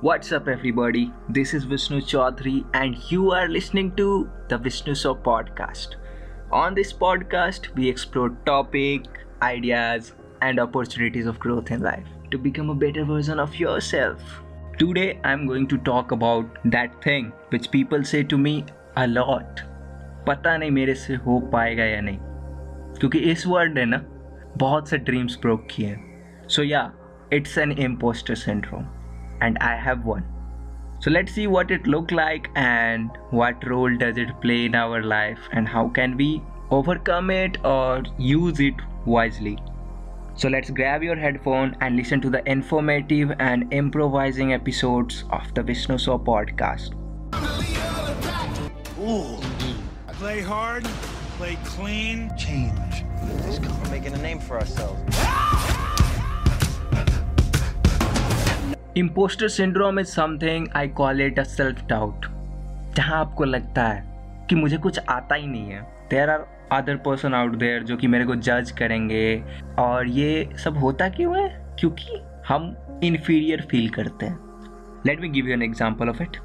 What's up, everybody? This is Vishnu Chaudhary, and you are listening to the Vishnu Show podcast. On this podcast, we explore topic, ideas, and opportunities of growth in life to become a better version of yourself. Today, I'm going to talk about that thing which people say to me a lot. पता नहीं मेरे से हो पाएगा या नहीं क्योंकि इस वर्ड ने ना बहुत से ड्रीम्स ब्रोक किए हैं so yeah it's an impostor syndrome and I have one. So let's see what it looked like and what role does it play in our life and how can we overcome it or use it wisely. So let's grab your headphone and listen to the informative and improvising episodes of the Vishnu So podcast. Ooh. Play hard, play clean, change. This come, making a name for ourselves. Impostor syndrome is something I call it a self doubt जहाँ आपको लगता है कि मुझे कुछ आता ही नहीं है। There are other person out there जो कि मेरे को जज करेंगे। और ये सब होता क्यों है? क्योंकि हम इन्फीरियर फील करते हैं। Let me give you an example of it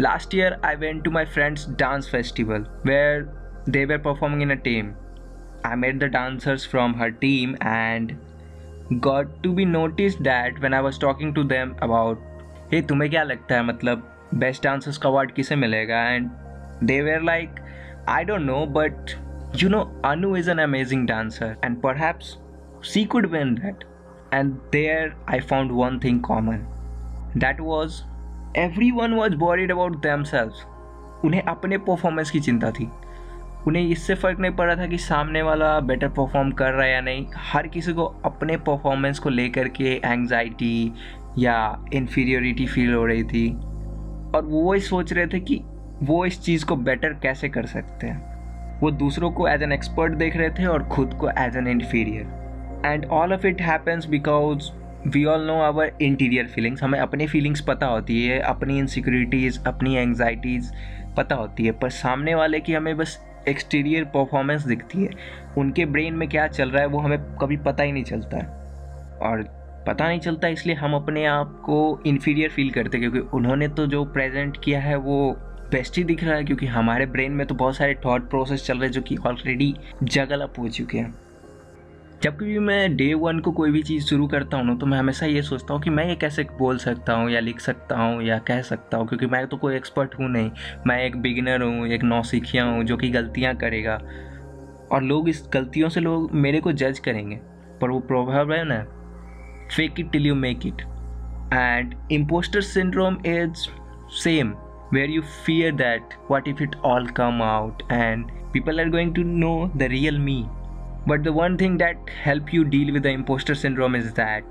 last year I went to my friends dance festival where they were performing in a team I made the dancers from her team and got to be notice that when I was talking to them about ये तुम्हें क्या लगता है मतलब best dancers का award किसे मिलेगा? And they were like I don't know but you know Anu is an amazing dancer and perhaps she could when that and there I found one thing common that was everyone was worried about themselves उन्हें अपने performance की चिंता थी। उन्हें इससे फ़र्क नहीं पड़ रहा था कि सामने वाला बेटर परफॉर्म कर रहा है या नहीं। हर किसी को अपने परफॉर्मेंस को लेकर के एंग्जाइटी या इन्फीरियोरिटी फील हो रही थी। और वो ही सोच रहे थे कि वो इस चीज़ को बेटर कैसे कर सकते हैं। वो दूसरों को एज एन एक्सपर्ट देख रहे थे और खुद को as an inferior and all of it happens because we all know our interior feelings हमें अपनी फीलिंग्स पता होती है, अपनी इनसिक्योरिटीज़ अपनी एंगजाइटीज़ पता होती है। पर सामने वाले की हमें बस एक्सटीरियर परफॉर्मेंस दिखती है। उनके ब्रेन में क्या चल रहा है, वो हमें कभी पता ही नहीं चलता। है और पता नहीं चलता, इसलिए हम अपने आप को इन्फीरियर फील करते क्योंकि उन्होंने तो जो प्रेजेंट किया है, वो बेस्ट ही दिख रहा है, क्योंकि हमारे ब्रेन में तो बहुत सारे थॉट प्रोसेस चल रहे हैं, जो कि ऑलरेडी जगल अप हो चुके हैं। जब भी मैं डे वन को कोई भी चीज़ शुरू करता हूँ ना तो मैं हमेशा ये सोचता हूँ कि मैं ये कैसे बोल सकता हूँ या लिख सकता हूँ या कह सकता हूँ, क्योंकि मैं तो कोई एक्सपर्ट हूँ नहीं। मैं एक बिगिनर हूँ, एक नौसिखिया हूँ जो कि गलतियाँ करेगा। और लोग इस गलतियों से लोग मेरे को जज करेंगे, पर वो प्रभाव है ना। Fake it till you make it and impostor syndrome is same where you fear that what if it all come out and people are going to know the real me. But the one thing that help you deal with the imposter syndrome is that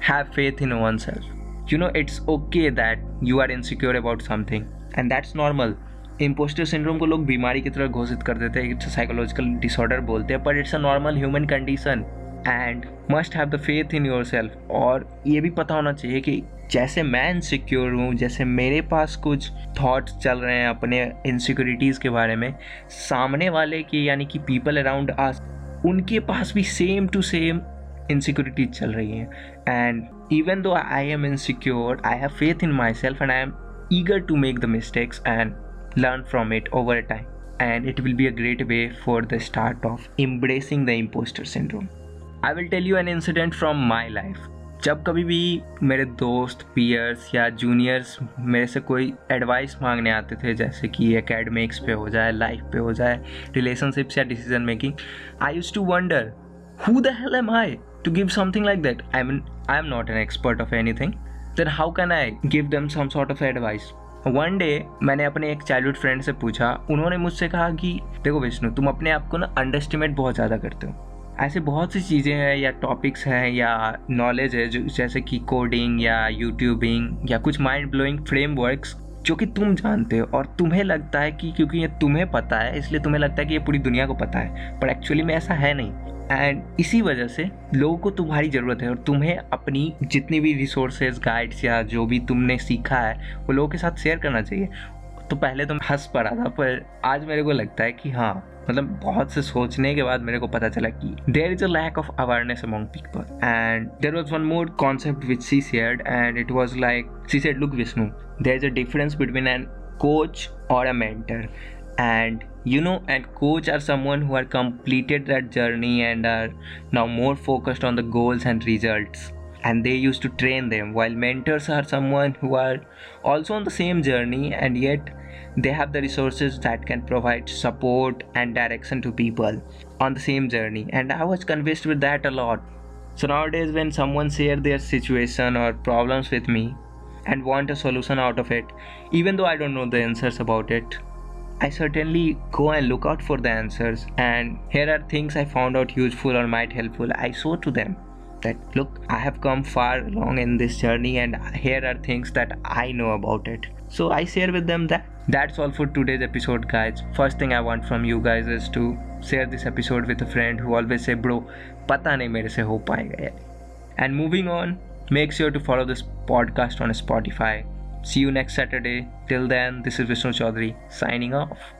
have faith in oneself. You know, it's okay that you are insecure about something and that's normal. Impostor syndrome को लोग बीमारी की तरह घोषित कर देते हैं it's psychological disorder बोलते हैं पर it's a normal human condition and must have the faith in yourself और ये भी पता होना चाहिए कि जैसे मैं इनसिक्योर हूँ जैसे मेरे पास कुछ थॉट्स चल रहे हैं अपने इनसिक्योरिटीज़ के बारे में सामने वाले के यानी कि पीपल अराउंड आस उनके पास भी सेम टू सेम इनसिक्योरिटीज चल रही हैं। And even though I am insecure I have faith in myself and I am eager to make the mistakes and learn from it over time and it will be a great way for the start of embracing the imposter syndrome I will tell you an incident from my life जब कभी भी मेरे दोस्त peers या juniors मेरे से कोई advice मांगने आते थे, जैसे कि एकेडमिक्स पे हो जाए लाइफ पे हो जाए रिलेशनशिप्स या decision making I use to wonder who the hell am I to give something like that I mean I am not an expert of anything then how can I give them some sort of advice one day मैंने अपने एक childhood friend से पूछा, उन्होंने मुझसे कहा कि, देखो विष्णु, तुम अपने आप को ना अंडरस्टिमेट बहुत ज़्यादा करते हो। ऐसे बहुत सी चीज़ें हैं या टॉपिक्स हैं या नॉलेज है जो, जैसे कि कोडिंग या यूट्यूबिंग या कुछ माइंड ब्लोइंग फ्रेमवर्क्स जो कि तुम जानते हो और तुम्हें लगता है कि क्योंकि ये तुम्हें पता है, इसलिए तुम्हें लगता है कि ये पूरी दुनिया को पता है पर एक्चुअली में ऐसा है नहीं। एंड इसी वजह से लोगों को तुम्हारी ज़रूरत है और तुम्हें अपनी जितनी भी रिसोर्सेज गाइड्स या जो भी तुमने सीखा है, वो लोगों के साथ शेयर करना चाहिए। तो पहले तो मैं हंस पड़ा था, पर आज मेरे को लगता है कि हाँ मतलब बहुत से सोचने के बाद मेरे को पता चला कि there is a lack of awareness among people and there was one more concept which she shared and it was like she said look Vishnu there is a difference between an coach और a mentor and you know and coach are someone who are completed that journey and are now more focused on the goals and results. And they used to train them while mentors are someone who are also on the same journey and yet they have the resources that can provide support and direction to people on the same journey. And i was convinced with that a lot. So nowadays when someone share their situation or problems with me and want a solution out of it even though i don't know the answers about it I certainly go and look out for the answers, and here are things I found out useful or might helpful. I show to them that look, I have come far along in this journey and here are things that I know about it. So I share with them that. That's all for today's episode guys. First thing i want from you guys is to share this episode with a friend who always say bro pata nahi mere se ho and moving on make sure to follow this podcast on spotify. See you next saturday. Till then this is vishnu chaudhary signing off.